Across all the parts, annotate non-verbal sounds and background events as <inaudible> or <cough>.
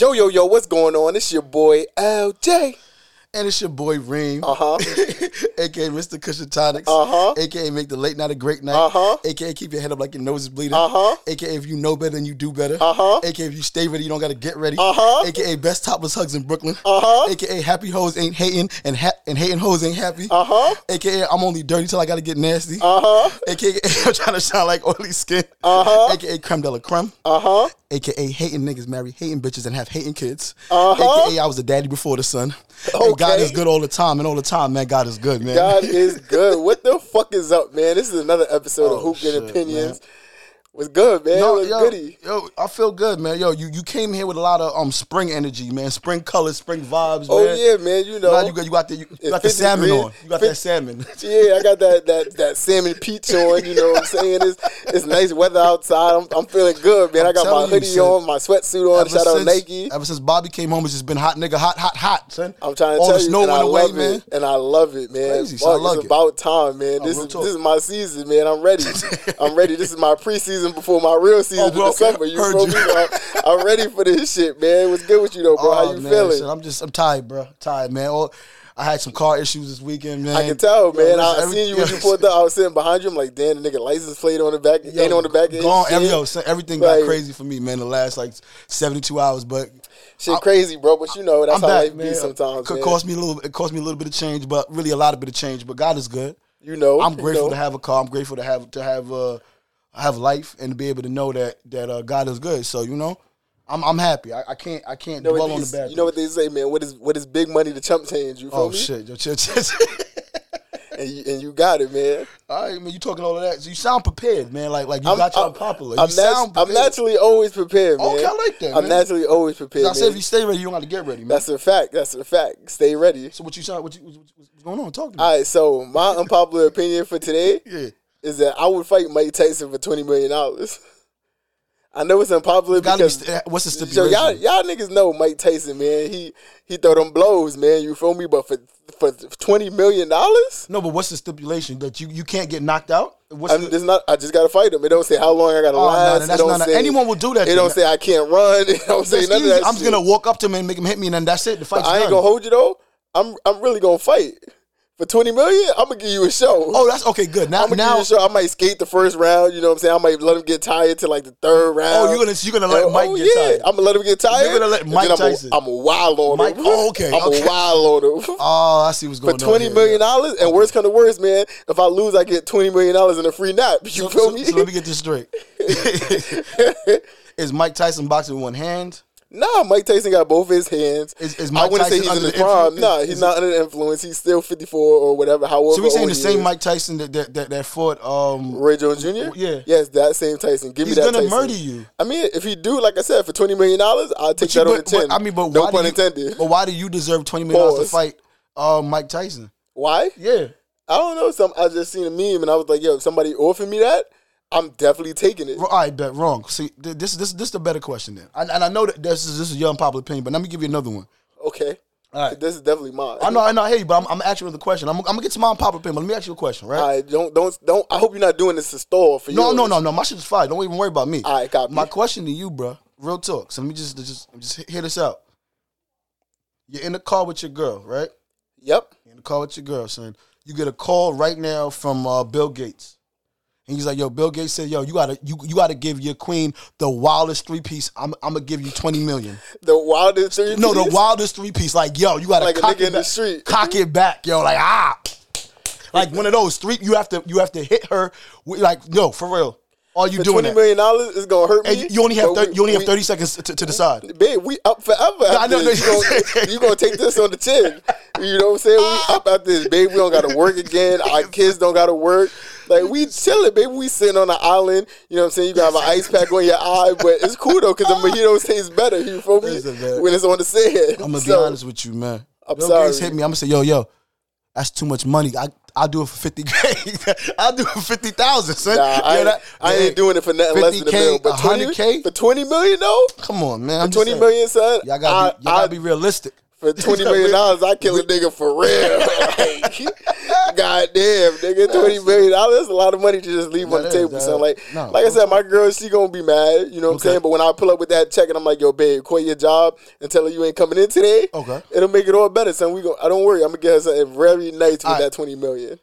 Yo, yo, yo, what's going on? It's your boy LJ. And it's your boy Reem, Uh huh. aka Mr. Kush and Tonics, Uh-huh. aka make the late night a great night, Uh-huh. aka keep your head up like your nose is bleeding, Uh-huh. aka if you know better than you do better, Uh-huh. aka if you stay ready you don't gotta get ready, Uh-huh. aka best topless hugs in Brooklyn, Uh-huh. aka happy hoes ain't hating and ha- and hating hoes ain't happy, Uh huh. aka I'm only dirty till I gotta get nasty, Uh huh. aka I'm trying to sound like oily skin, Uh-huh. aka creme de la creme. Uh huh. AKA hating niggas marry hating bitches and have hating kids. Uh-huh. AKA I was a daddy before the son. And God is good all the time, and all the time, man, God is good, man. God is good. <laughs> What the fuck is up, man? This is another episode of Oh, Hoop shit, Getting Opinions. What's good, man? No, What's yo, goody? yo, I feel good, man. Yo, you, you came here with a lot of um spring energy, man. Spring colors, spring vibes, Oh man. yeah, man. You know. Now you got you got the you, you got the salmon degrees. on. You got Fif- that salmon. <laughs> Yeah, I got that that that salmon peach on. You know what I'm saying? It's it's nice weather outside. I'm, I'm feeling good, man. I I'm got my telling you, hoodie on, my sweatsuit on. Shout out since- Nike. Ever since Bobby came home, it's just been hot, nigga, hot, hot, hot, son. I'm trying to all tell the you, snow and went I away, love man. it, and I love it, man. Crazy, so Fuck, I like it's it. about time, man. Oh, This is talk. this is my season, man. I'm ready. <laughs> I'm ready. This is my preseason before my real season Oh, in bro, okay. December. You Heard you. me? I'm ready for this shit, man. What's good with you though, bro? How Oh, you man, feeling? shit, I'm just I'm tired, bro. Tired, man. All, I had some car issues this weekend, man. I can tell, man. Yo, I, I listen, seen you when every- you pulled up. I was sitting behind you. I'm like, damn, the nigga license plate on the back, Yo, ain't on the back. end, Gone, shit. every, yo, so everything Like- got crazy for me, man. The last like 72 hours, but Shit crazy, bro. But you know, that's I'm how back, life man. be sometimes. Could man. cost me a little. It cost me a little bit of change, but really a lot of bit of change. But God is good. You know, I'm you grateful know. to have a car. I'm grateful to have to have uh have life and to be able to know that that uh, God is good. So you know, I'm I'm happy. I, I can't I can't You know, dwell on the bad. you know what they say, man. What is what is big money to chump change? You feel Oh me? shit, yo. <laughs> And you, and you got it, man. All right, man. You talking all of that? So you sound prepared, man. Like like you I'm, got your I'm- popular. You I'm, nat- I'm naturally always prepared, man. Okay, I like that, I'm man. naturally always prepared. I said if you stay ready, you don't have to get ready, man. That's a fact. That's a fact. Stay ready. so what you sound? What you, what's, what's going on? Talk to me. All right. So my unpopular opinion for today <laughs> yeah. Is that I would fight Mike Tyson for twenty million dollars. <laughs> I know it's unpopular Gotta be because what's the So stipulation? y'all, y'all niggas know Mike Tyson, man. He he throw them blows, man. You feel me? But for for twenty million dollars, no, but what's the stipulation that you, you can't get knocked out? What's I'm the, just not. I just gotta fight him. It don't say how long I gotta Oh, last. that's it don't not- say anyone will do that It don't say I can't run. <laughs> It don't say none easy. of that. I'm just gonna walk up to him and make him hit me, and then that's it. The fight's I ain't done. gonna hold you though. I'm I'm really gonna fight for twenty million. I'm gonna give you a show. Oh, that's okay. Good. Now, I'm gonna now. give you a show. I might skate the first round. You know what I'm saying? I might let him get tired to like the third oh, round. oh, you're gonna you're gonna let Oh, Mike oh, get yeah. tired. I'm gonna let him get tired. You're gonna let and Mike I'm a- Tyson. I'm a wild on Mike- him. oh, okay, I'm okay. a wild on him. Oh, <laughs> oh, I see what's for going on. twenty here. million dollars, and worst come to worst, man. If I lose, I get twenty million dollars in a free nap. You So, feel so- me? so let me get this straight. <laughs> <laughs> Is Mike Tyson boxing with one hand? Nah, Mike Tyson got both his hands. Is- is I Mike wouldn't say Tyson he's in his the prime. influence? Nah, he's not under the influence. He's still fifty four or whatever. However, So we saying the same is. Mike Tyson that that, that, that fought. Um, Roy Jones Jr. Yeah. yes, that same Tyson. Give he's me that. He's gonna Tyson. murder you. I mean, if he do, like I said, for twenty million dollars, I'll take you- that but- ten. but, I mean, but no why pun do you, intended. But why do you deserve twenty million dollars to fight uh, Mike Tyson? Why? Yeah. I don't know. Some I just seen a meme and I was like, yo, if somebody offered me that, I'm definitely taking it. All right, bet wrong. See, th- this this this is the better question then, and, and I know that this is this is your unpopular opinion, but let me give you another one. Okay. All right. This is definitely mine. I know, I know, I you, but I'm, I'm asking you the question. I'm, I'm gonna get to my unpopular opinion, but let me ask you a question, right? All right, don't don't don't. I hope you're not doing this to stall for you. no, no, no, no. My shit is fine. Don't even worry about me. All right, copy. My question to you, bro, real talk. So let me just just just hear this out. You're in the car with your girl, right? Yep. You're in the car with your girl, son. You get a call right now from uh, Bill Gates. And he's like, "Yo, Bill Gates said, yo, you gotta, you, you gotta give your queen the wildest three piece. I'm, I'm gonna give you twenty million. The wildest three. No, the wildest three piece. Like, yo, you gotta Like cock it in the back, street. cock it back, yo. Like ah, like one of those three. You have to, you have to hit her. Like, no, for real. Are you For doing twenty million dollars is gonna hurt me. And you only have, 30, we- you only have we- thirty seconds to, to decide. Babe, we up forever. I after know, no, You gonna, <laughs> gonna take this on the chin. You know what I'm saying? We up after this, babe. We don't gotta work again. Our kids don't gotta work. Like we chilling, baby. We sitting on an island. You know what I'm saying? You got an ice pack on your eye, but it's cool though because the mojitos taste better. You feel me? Listen. When it's on the sand. I'm gonna be honest with you, man. I'm Bill sorry. Gates hit me. I'm gonna say, yo, yo, that's too much money. I I'll do it for fifty k. <laughs> I'll do it for fifty thousand, son. Nah, I, Yeah, ain't, that- I ain't doing it for nothing less than a 50K, million. But 20, 100K? for twenty million though, Come on, man. I'm for twenty saying. million, son. Y'all gotta, be, I- y'all gotta I- be realistic. for twenty million dollars, I kill a <laughs> nigga for real. <laughs> <laughs> God damn, nigga, twenty million dollars. That's a lot of money to just leave on the That is, table. that- So like, no, like I said, my girl, she gonna be mad. You know what I'm saying? But when I pull up with that check and I'm like, yo, babe, quit your job and tell her you ain't coming in today. Okay. it'll make it all better. Son, we go. I don't worry. I'm gonna get her something very nice with All that twenty million.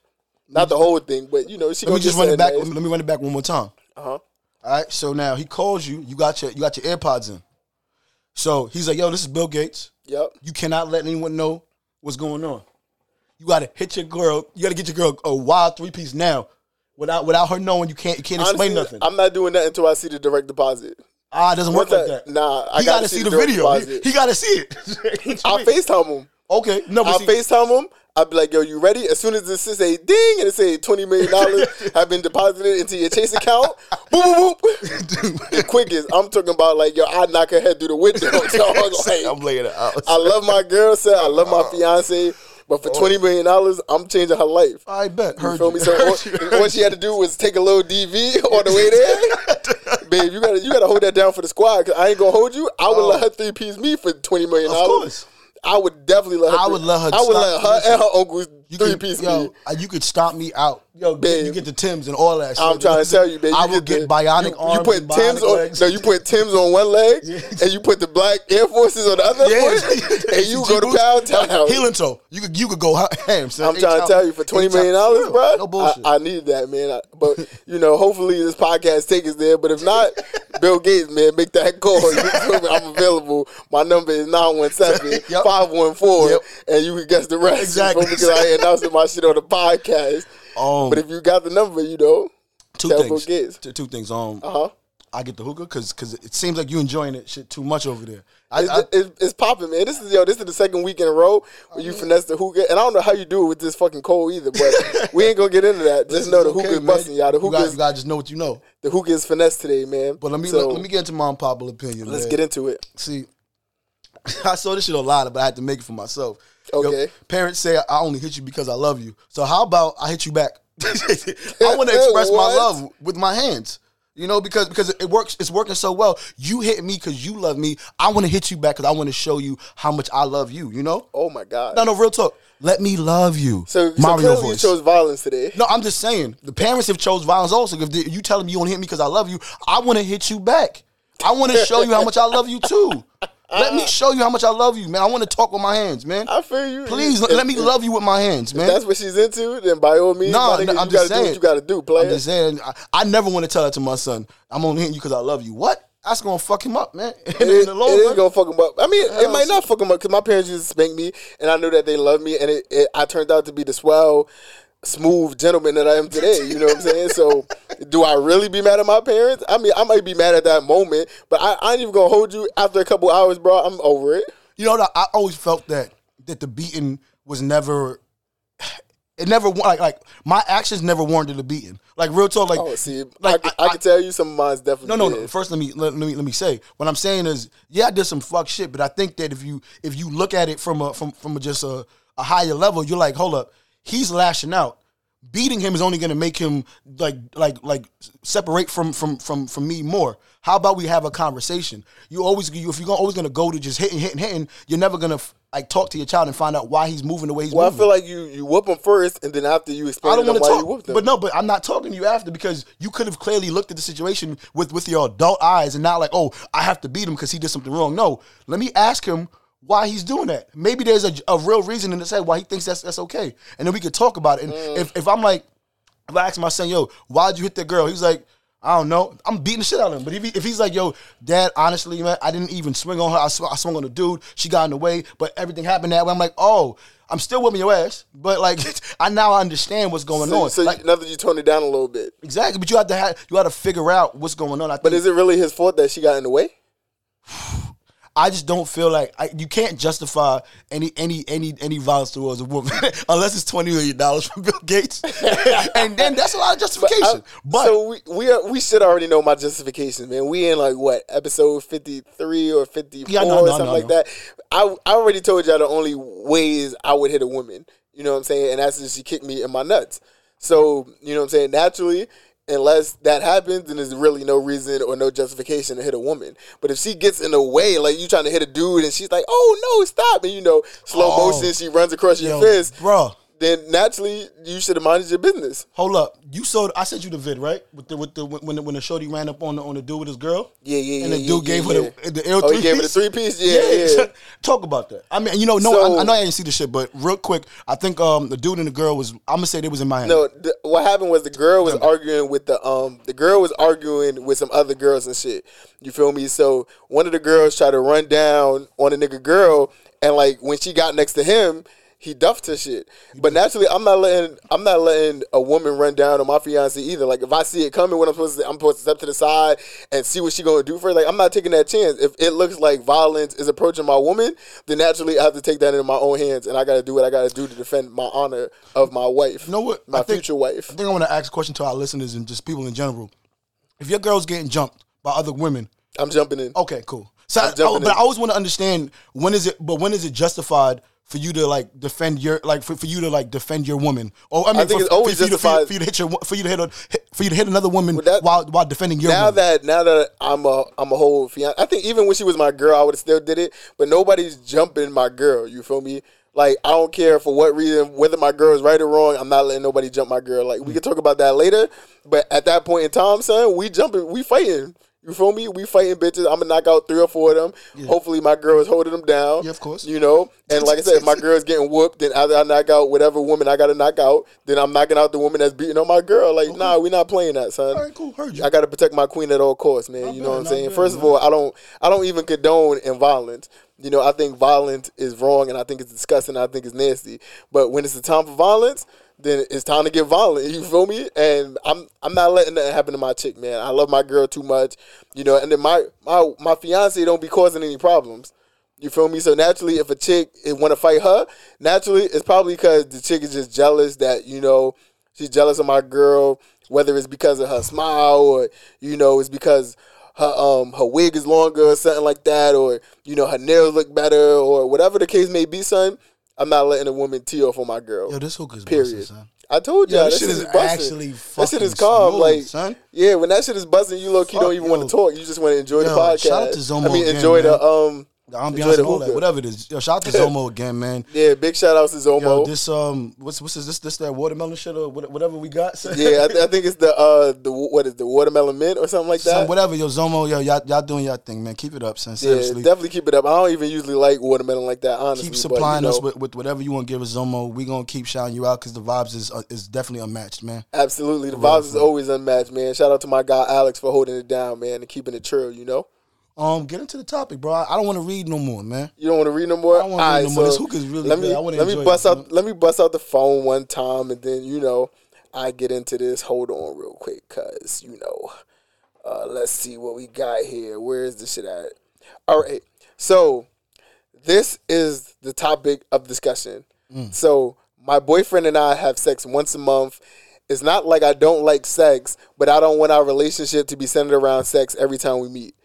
Not the whole thing, but you know, she Let me just run it back. nice. Let me run it back one more time. Uh huh. All right. So now he calls you. You got your you got your AirPods in. So he's like, "Yo, this is Bill Gates. Yep. You cannot let anyone know what's going on. You got to hit your girl. You got to get your girl a wild three piece now, without without her knowing. You can't you can't explain Honestly, nothing. I'm not doing that until I see the direct deposit. ah, it doesn't work Once like that. Nah, I he gotta gotta see the direct video. He, deposit. he got to see it. <laughs> I'll FaceTime him. okay, no, but I'll see, FaceTime him. I'll be like, yo, you ready? As soon as this is a ding and it say $20 million <laughs> have been deposited into your Chase account, <laughs> boop, boop, boop. the quickest. I'm talking about like, yo, I knock her head through the window. dog. Like, I'm laying it out. I love my girl, sir. I love my fiance. But for $20 million, I'm changing her life. I bet. You Heard feel you. me? So Heard you. all, all she had to do was take a little DV <laughs> on the way there. <laughs> Babe, you gotta you gotta hold that down for the squad. Cause I ain't gonna hold you. I would let oh. her three piece me for twenty million Of dollars. course. I would definitely let her. I would let her I would stop- let her and her uncles You three could- piece yo, me. uh, you could stomp me out. Yo, Babe. you get the Tims and all that shit. I'm trying to tell you, babe. I will get bionic you, arms. You put and Tim's on. legs. No, you put Tim's on one leg, Yeah. and you put the black Air Forces on the other Yeah. foot, <laughs> and you go to. Pound Town. Healing toe. You could you could go ham. <laughs> I'm trying to tell you for twenty million dollars, bro. No bullshit. I, I need that, man. I, but you know, hopefully this podcast takes us there. But if not, <laughs> Bill Gates, man, make that call. You feel me? I'm available. My number is 917 514 Yep. and you can guess the rest. Exactly. You feel me? Because I announcing my shit on the podcast. um, But if you got the number, you know, two things. Two, two things. Um, uh huh. I get the hookah because because it seems like you enjoying it shit too much over there. I, It's, I, it's, it's popping, man. This is yo. This is the second week in a row where you finesse the hookah, and I don't know how you do it with this fucking cold either. But <laughs> we ain't gonna get into that. Just know the okay, hookah man. busting, y'all. The You gotta, hookah, you gotta just know what you know. the hookah is finesse today, man. But let me So, let, me get into my unpopular opinion. Let's man. get into it. See, <laughs> I saw this shit a lot, but I had to make it for myself. Okay. parents say I only hit you because I love you. So how about I hit you back? <laughs> I want <laughs> to express my love with my hands. You know, because because it works. It's working so well. You hit me because you love me. I want to hit you back because I want to show you how much I love you. You know? Oh my god. No, no, real talk. Let me love you. So, so Mario clearly you chose violence today. No, I'm just saying the parents have chose violence also. If they, you tell them you want to hit me because I love you, I want to hit you back. I want to show you how much I love you too. Let me uh, show you how much I love you, man. I want to talk with my hands, man. I feel you. Please If- let me if love you with my hands, man. That's what she's into. Then by all means, no, nigga, I'm you just gotta do saying. what you gotta do, I'm just saying. I, I never want to tell that to my son. I'm only hitting you because I love you. What? That's gonna fuck him up, man. <laughs> It in the long it is run. gonna fuck him up. I mean, it might not fuck him up because my parents used to spank me, and I knew that they loved me, and it, it, I turned out to be the swell, smooth gentleman that I am today. You know what I'm saying? So, do I really be mad at my parents? I mean, I might be mad at that moment, but I, I ain't even gonna hold you. After a couple hours, bro, I'm over it. You know I always felt that that the beating was never. It never like like my actions never warranted a beating. Like real talk, like Oh, see, like I, I, can tell you some of mine's definitely. No, no, no. First, let me let, let me let me say what I'm saying is, yeah, I did some fuck shit, but I think that if you if you look at it from a from from a, just a, a higher level, you're like, hold up, he's lashing out. Beating him is only going to make him like like like separate from from from from me more. How about we have a conversation? You always you if you're always going to go to just hitting hitting hitting, you're never going to like talk to your child and find out why he's moving the way he's Well, I feel like you you whoop him first, and then after you explain I don't want to talk, whooped him. but no, but I'm not talking to you after because you could have clearly looked at the situation with with your adult eyes and not like, oh, I have to beat him because he did something wrong. No, let me ask him why he's doing that. Maybe there's a, a real reason in his head why he thinks that's that's okay, and then we could talk about it. And Mm. if if I'm like, if I ask my son, yo, why'd you hit that girl? He's like. I don't know. I'm beating the shit out of him. But if, he, if he's like, yo, dad, honestly, man, I didn't even swing on her. I, sw- I swung on the dude. She got in the way, but everything happened that way. I'm like, oh, I'm still whipping your ass. But like, <laughs> I now understand what's going so, on. so like, now that you tone it down a little bit, Exactly, but you have to have you have to figure out what's going on. I think, but is it really his fault that she got in the way? <sighs> <sighs> <sighs> I just don't feel like I, you can't justify any any any any violence towards a woman <laughs> unless it's twenty million dollars from Bill Gates, <laughs> and then that's a lot of justification. Uh, but, so we we are, we should already know my justification, man. We in like what episode fifty three or fifty four Yeah, I know, I or something I like that. I I already told y'all the only ways I would hit a woman. You know what I'm saying? And that's if she kicked me in my nuts. So you know what I'm saying? Naturally. Unless that happens, then there's really no reason or no justification to hit a woman. But if she gets in the way, like you trying to hit a dude, and she's like, "Oh no, stop!" and you know, slow Oh. motion, she runs across your yo, fist. bro, then naturally you should have minded your business. Hold up, you saw. I sent you the vid right with the with the when the, when the shorty ran up on the on the dude with his girl. Yeah, yeah, yeah. And the yeah, dude yeah, gave yeah, her the the L Oh, three he gave her the three piece. Yeah, yeah. <laughs> Talk about that. I mean, you know, no, So- I, I know I didn't see the shit, but real quick, I think um the dude and the girl was. I'm gonna say they was in Miami. No, the, what happened was the girl was arguing with the um the girl was arguing with some other girls and shit. You feel me? So one of the girls tried to run down on a nigga girl, and like when she got next to him, he duffed her shit. But naturally, I'm not letting I'm not letting a woman run down on my fiance either. Like if I see it coming, what I'm supposed to I'm supposed to step to the side and see what she gonna do first. Like I'm not taking that chance. If it looks like violence is approaching my woman, then naturally I have to take that into my own hands, and I got to do what I got to do to defend my honor of my wife. You know what? My think- future wife. I think I want to ask a question to our listeners and just people in general. If your girl's getting jumped by other women, I'm jumping in. okay, cool. So, I, but in. I always want to understand when is it, but when is it justified for you to like defend your like for, for you to like defend your woman? Or I mean, think for, it's always for, you to, for, you, for you to hit your for you to hit a, for you to hit another woman that- while while defending your Now woman. that now that I'm a I'm a whole fiance, I think even when she was my girl, I would have still did it. But nobody's jumping my girl. You feel me? Like I don't care for what reason, whether my girl is right or wrong. I'm not letting nobody jump my girl. Like we hmm. can talk about that later. But at that point in time, son, we jumping, we fighting. You feel me? We fighting bitches. I'm gonna knock out three or four of them. Hopefully, my girl is holding them down. Yeah, of course. You know, and like I said, if my <laughs> girl is getting whooped, then after I knock out whatever woman I gotta knock out, then I'm knocking out the woman that's beating on my girl. Like, nah, we not playing that, son. All right, cool. Heard you. I got to protect my queen at all costs, man. Not you know bad, what I'm saying? bad, First of all, I don't I don't even condone in violence. You know, I think violence is wrong and I think it's disgusting. I think it's nasty. But when it's the time for violence, then it's time to get violent. You feel me? And I'm I'm not letting that happen to my chick, man. I love my girl too much. You know, and then my my my fiance don't be causing any problems. You feel me? So naturally, if a chick want to fight her, naturally it's probably because the chick is just jealous that you know she's jealous of my girl. Whether it's because of her smile or you know it's because her um her wig is longer or something like that, or you know her nails look better or whatever the case may be, son. I'm not letting a woman tee off on my girl. Yo, this hook is period. busting, son. I told y'all this that shit is is busting. actually that shit is fucking calm, smooth, like son. yeah. When that shit is buzzing, you low key don't even want to talk. You just want to enjoy the podcast. shout out to Zomo I mean, again, enjoy the man. um. The ambiance the and all that, whatever it is. Yo, shout out to <laughs> Zomo again, man. Yeah, big shout outs to Zomo. Yo, this um, what's what's this? This, this that watermelon shit or whatever we got. yeah, I, th- I think it's the uh the what is the watermelon mint or something like that. Son, whatever, yo, Zomo, yo, y'all, y'all doing y'all thing, man. Keep it up, son. yeah, definitely keep it up. I don't even usually like watermelon like that. Honestly, keep but, supplying you know, us with, with whatever you want to give us, Zomo. We gonna keep shouting you out because the vibes is uh, is definitely unmatched, man. Absolutely, the vibes is always unmatched, man. Shout out to my guy Alex for holding it down, man, and keeping it true. You know, Um, get into the topic, bro. I, I don't want to read no more, man. you don't want to read no more. I don't wanna read Alright, no more. This so hookah is really let good. me I let me bust it, out man. let me bust out the phone one time, and then you know I get into this. Hold on, real quick, cause you know, uh, let's see what we got here. Where is this shit at? All right, so this is the topic of discussion. Mm. So my boyfriend and I have sex once a month. It's not like I don't like sex, but I don't want our relationship to be centered around sex every time we meet.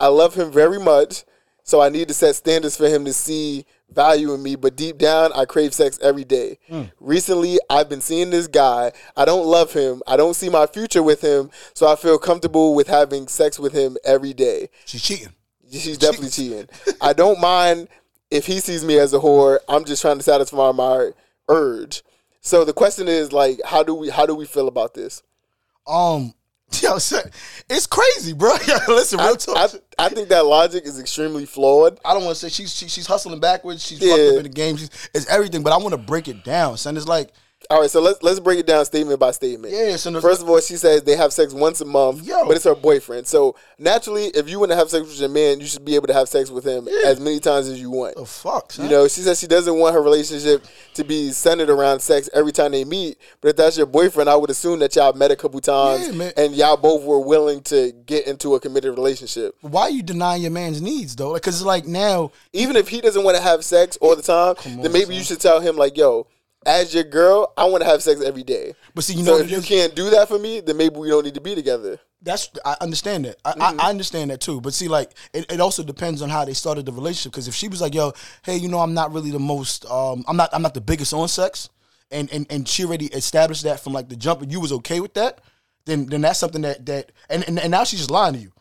I love him very much, so I need to set standards for him to see value in me, but deep down, I crave sex every day. Recently, I've been seeing this guy. I don't love him. I don't see my future with him, so I feel comfortable with having sex with him every day. She's cheating. She's definitely cheating. I don't mind if he sees me as a whore. I'm just trying to satisfy my urge. So the question is like, how do we how do we feel about this? Um, <laughs> yo, it's crazy, bro. <laughs> Yo, listen, real I, talk. I, I think that logic is extremely flawed. I don't want to say she's she, she's hustling backwards. She's Yeah. fucked up in the game. She's it's everything, but I want to break it down, son. It's like All right, so let's let's break it down statement by statement. yeah, son. the- First of all, she says they have sex once a month, Yo. but it's her boyfriend. So naturally, if you want to have sex with your man, you should be able to have sex with him as many times as you want. the fuck, son? You know, she says she doesn't want her relationship to be centered around sex every time they meet. But if that's your boyfriend, I would assume that y'all met a couple times Yeah, and y'all both were willing to get into a committed relationship. Why are you denying your man's needs though? Because it's like now, Even if he doesn't want to have sex all the time, on, then maybe son. you should tell him like, "Yo, as your girl, I want to have sex every day." but see, you So know, if you can't do that for me, then maybe we don't need to be together. that's I understand that. I, Mm-hmm. I, I understand that too. But see, like it, it also depends on how they started the relationship. Because if she was like, "Yo, hey, you know, I'm not really the most, um, I'm not, I'm not the biggest on sex," and and and she already established that from like the jump, and you was okay with that, then then that's something that that and and, and now she's just lying to you.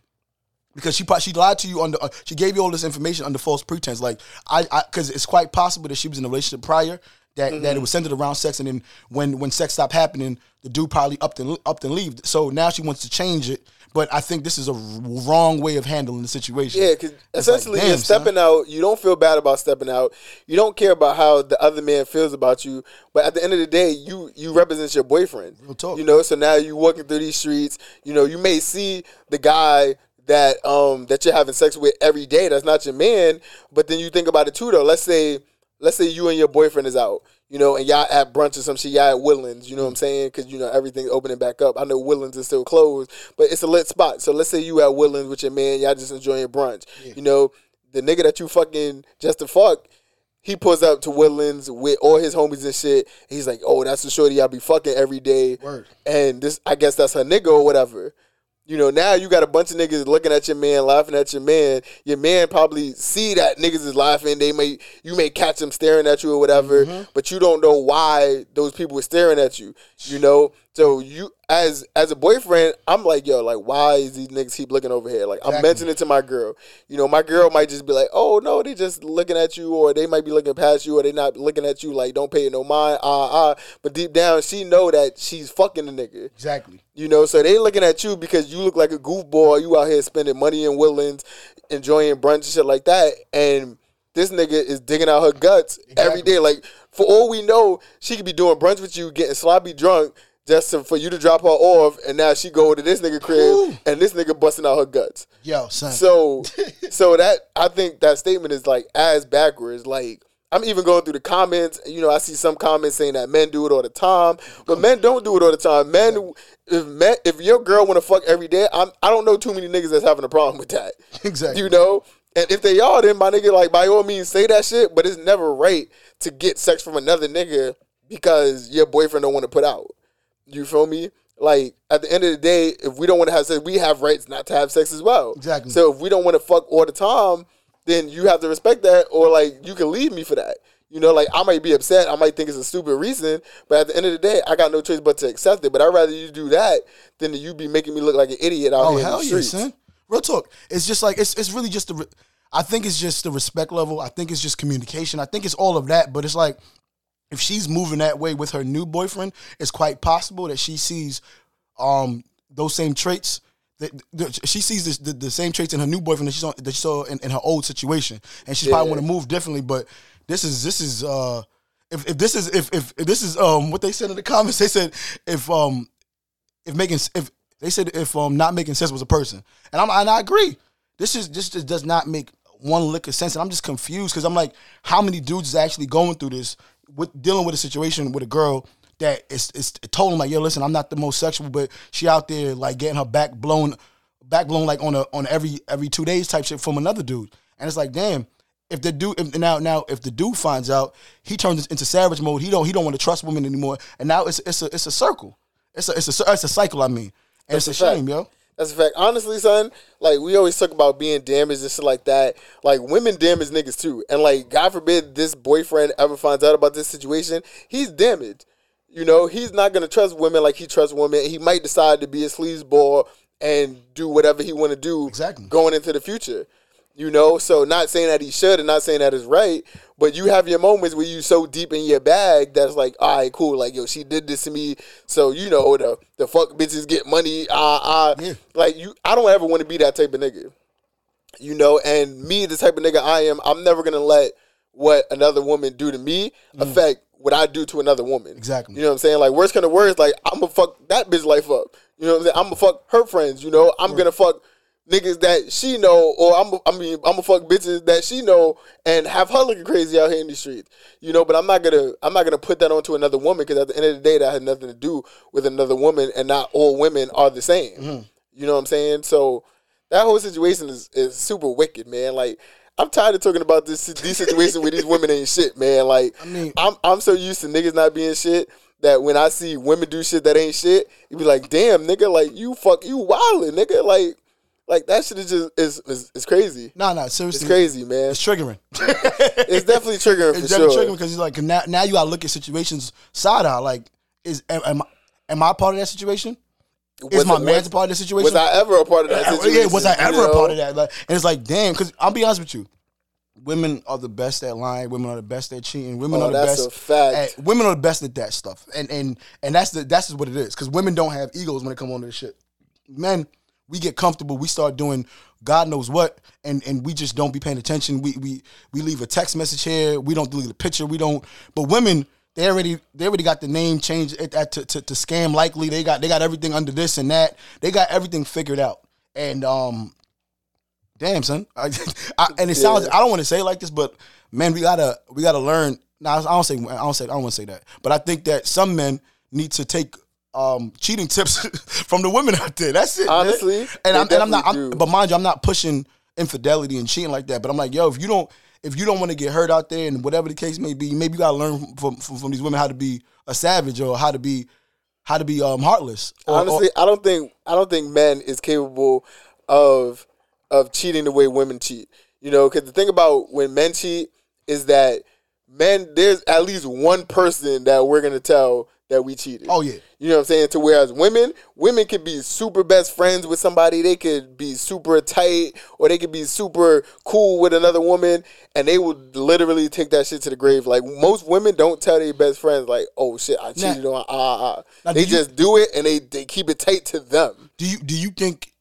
Because she she lied to you under uh, she gave you all this information under false pretense like I because it's quite possible that she was in a relationship prior that Mm-hmm. that it was centered around sex, and then when when sex stopped happening, the dude probably upped and upped and leave. So now she wants to change it, but I think this is a wrong way of handling the situation. Yeah, because like, essentially damn, you're son. stepping out. You don't feel bad about stepping out. You don't care about how the other man feels about you. But at the end of the day, you you represent your boyfriend. Real talk. You know, so now you're walking through these streets. You know, you may see the guy that um that you're having sex with every day. That's not your man. But then you think about it too, though. Let's say let's say you and your boyfriend is out. You know, and y'all at brunch or some shit, y'all at Woodlands, you know what I'm saying? Because, you know, everything's opening back up. I know Woodlands is still closed, but it's a lit spot. So let's say you at Woodlands with your man, y'all just enjoying brunch. You know, the nigga that you fucking just to fuck, he pulls up to Woodlands with all his homies and shit. He's like, oh, that's the shorty I be fucking every day. Word. And this, I guess that's her nigga or whatever. You know, now you got a bunch of niggas looking at your man, laughing at your man. Your man probably see that niggas is laughing. They may, you may catch them staring at you or whatever, Mm-hmm. but you don't know why those people were staring at you. You know, so you as as a boyfriend, I'm like, yo, like, why is these niggas keep looking over here? Like, I'm mentioning it to my girl. You know, my girl might just be like, oh no, they just looking at you, or they might be looking past you, or they not looking at you. Like, don't pay it no mind, ah ah. But deep down, she know that she's fucking the nigga. Exactly. You know, so they looking at you because you look like a goofball. You out here spending money in Woodlands, enjoying brunch and shit like that. And this nigga is digging out her guts every Exactly. day. Like, for all we know, she could be doing brunch with you, getting sloppy drunk, just to, for you to drop her off. And now she go to this nigga crib, Ooh. and this nigga busting out her guts. Yo, son. So, <laughs> so that I think that statement is like as backwards. Like I'm even going through the comments. You know, I see some comments saying that men do it all the time, but men don't do it all the time. Men, if men, if your girl want to fuck every day, I'm, I don't know too many niggas that's having a problem with that. Exactly. You know, and if they are, then my nigga, like by all means, say that shit. But it's never right to get sex from another nigga because your boyfriend don't want to put out. You feel me? Like at the end of the day, if we don't want to have sex, we have rights not to have sex as well. Exactly. So if we don't want to fuck all the time, then you have to respect that, or like you can leave me for that. You know, like I might be upset, I might think it's a stupid reason, but at the end of the day, I got no choice but to accept it. But I'd rather you do that than you be making me look like an idiot out Oh here in hell the yeah, son. Real talk. It's just like it's it's really just the. re- I think it's just the respect level. I think it's just communication. I think it's all of that. But it's like if she's moving that way with her new boyfriend, it's quite possible that she sees um those same traits. That, that she sees this, the, the same traits in her new boyfriend that she saw, that she saw in, in her old situation, and she's probably Yeah. want to move differently. But this is this is uh if, if this is if, if if this is um what they said in the comments, <laughs> they said if um if making if they said if um not making sense was a person, and I'm and I agree. This is this just does not make one lick of sense, and I'm just confused because I'm like, how many dudes is actually going through this with dealing with a situation with a girl that is is told him like, yo, listen, I'm not the most sexual, but she out there like getting her back blown, back blown like on a on every every two days type shit from another dude, and it's like, damn. If the dude if, now now if the dude finds out, he turns into savage mode. He don't he don't want to trust women anymore, and now it's it's a it's a circle. It's a it's a it's a cycle. I mean, and That's it's a fact. shame, yo. That's a fact. Honestly, son, like we always talk about being damaged and shit like that. Like women damage niggas too. And like God forbid this boyfriend ever finds out about this situation, he's damaged. You know, he's not gonna trust women like he trusts women. He might decide to be a sleazeball and do whatever he wanna do Exactly. going into the future. You know, so not saying that he should and not saying that is right, but you have your moments where you so deep in your bag that's like, all right, cool, like yo, she did this to me, so you know the the fuck bitches get money, ah ah, Yeah. like you. I don't ever want to be that type of nigga, you know. And me, the type of nigga I am, I'm never gonna let what another woman do to me affect what I do to another woman. Mm. Exactly. You know what I'm saying? Like worst kind of words, like I'm gonna fuck that bitch life up. You know what I'm saying? I'm gonna fuck her friends. You know, I'm gonna fuck niggas that she know, or I'm I mean I'm gonna fuck bitches that she know and have her looking crazy out here in the streets. You know, but I'm not gonna I'm not gonna put that onto another woman because at the end of the day, that had nothing to do with another woman, and not all women are the same. Mm-hmm. You know what I'm saying? So that whole situation is, is super wicked, man. Like I'm tired of talking about this these situations where these <laughs> women ain't shit, man. Like I mean- I'm I'm so used to niggas not being shit that when I see women do shit that ain't shit, you be like, damn, nigga, like you fuck you wildin', nigga, like like that shit is just is is, is crazy. No, nah, no, nah, seriously, It's crazy, man. It's triggering. <laughs> <laughs> It's definitely triggering for it's definitely sure. triggering because it's like now, now you gotta look at situations side eye. Like, is am, am, I, am I part of that situation? Is my it- man was- a part of the situation? Was I ever a part of that situation? yeah, was I you ever a part of that? Like, and it's like, damn, because I'll be honest with you. women are the best at lying. Women are the best at cheating. Women Oh, are the best at women are the best at that stuff. And and and that's the that's just what it is. Because women don't have egos when it comes on to this shit. Men, we get comfortable. We start doing God knows what, and and we just don't be paying attention. We we we leave a text message here. We don't delete a picture. We don't. But women. They already they already got the name changed at, at, to, to, to scam likely. They got they got everything under this and that. They got everything figured out. And um, damn son, <laughs> I, I, and it sounds I don't want to say it like this, but man, we gotta we gotta learn. Now I don't say I don't say I don't want to say that, but I think that some men need to take um, cheating tips <laughs> from the women out there. That's it. man. Honestly, and they I'm and I'm not. I'm, but mind you, I'm not pushing infidelity and cheating like that. But I'm like, yo, if you don't if you don't want to get hurt out there and whatever the case may be, maybe you gotta learn from from, from these women how to be a savage or how to be how to be um heartless. Or- or- Honestly, I don't think I don't think men is capable of of cheating the way women cheat. You know, because the thing about when men cheat is that men there's at least one person that we're gonna tell that we cheated. Oh, yeah. You know what I'm saying? To whereas women, women could be super best friends with somebody, they could be super tight, or they could be super cool with another woman, and they would literally take that shit to the grave. Like most women don't tell their best friends, like, "Oh shit, I cheated on." Ah, ah. Now, They do you- just do it and they they keep it tight to them. do you do you think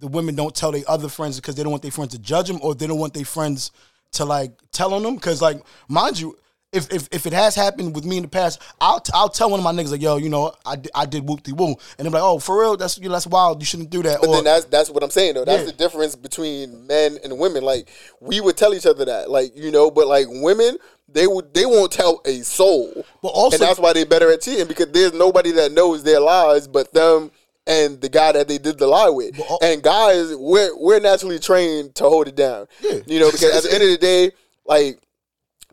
the women don't tell their other friends because they don't want their friends to judge them or they don't want their friends to like tell on them? Because like, mind you. If, if, if it has happened with me in the past, I'll t- I'll tell one of my niggas like, yo, you know, I, I did whoop de woo, and they're like, oh, for real, that's you know, that's wild, you shouldn't do that. But or, then that's that's what I'm saying though. That's Yeah. the difference between men and women. Like we would tell each other that, like you know, but like women, they would they won't tell a soul. But also- and that's why they're better at cheating because there's nobody that knows their lies but them and the guy that they did the lie with. and guys, we're we're naturally trained to hold it down. Yeah. You know, because at the end of the day, like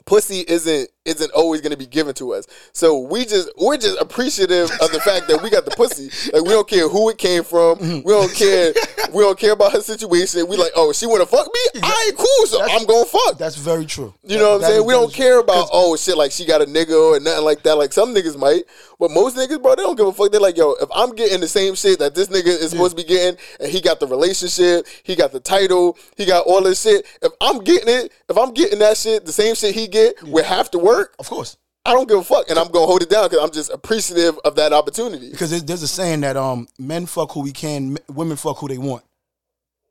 pussy isn't isn't always going to be given to us. So we just we're just appreciative of the fact that we got the pussy. Like we don't care who it came from. Mm-hmm. We don't care. We don't care about her situation. We like, oh, she want to fuck me. I ain't cool, so I'm going to fuck. that's very true. You know what I'm saying? we don't care about oh shit like she got a nigga or nothing like that. Like some niggas might, but most niggas, bro, they don't give a fuck. They're like, yo, if I'm getting the same shit that this nigga is supposed to be getting, and he got the relationship, he got the title, he got all this shit. If I'm getting it, if I'm getting that shit, the same shit he get we have to work, Of course. I don't give a fuck, and I'm gonna hold it down because I'm just appreciative of that opportunity. because there's, a saying that um men fuck who we can, women fuck who they want.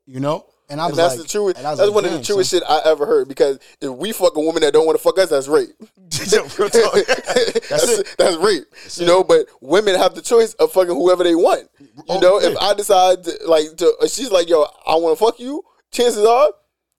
You know, and I was And that's like, the truest. and I was That's like, one of the truest son." shit I ever heard. Because if we fuck a woman that don't want to fuck us, that's rape. <laughs> Yo, real talk. <laughs> that's, it. that's rape. you know, but women have the choice of fucking whoever they want. You Oh, know, if. I decide to, like to, she's like, yo, I want to fuck you. Chances are,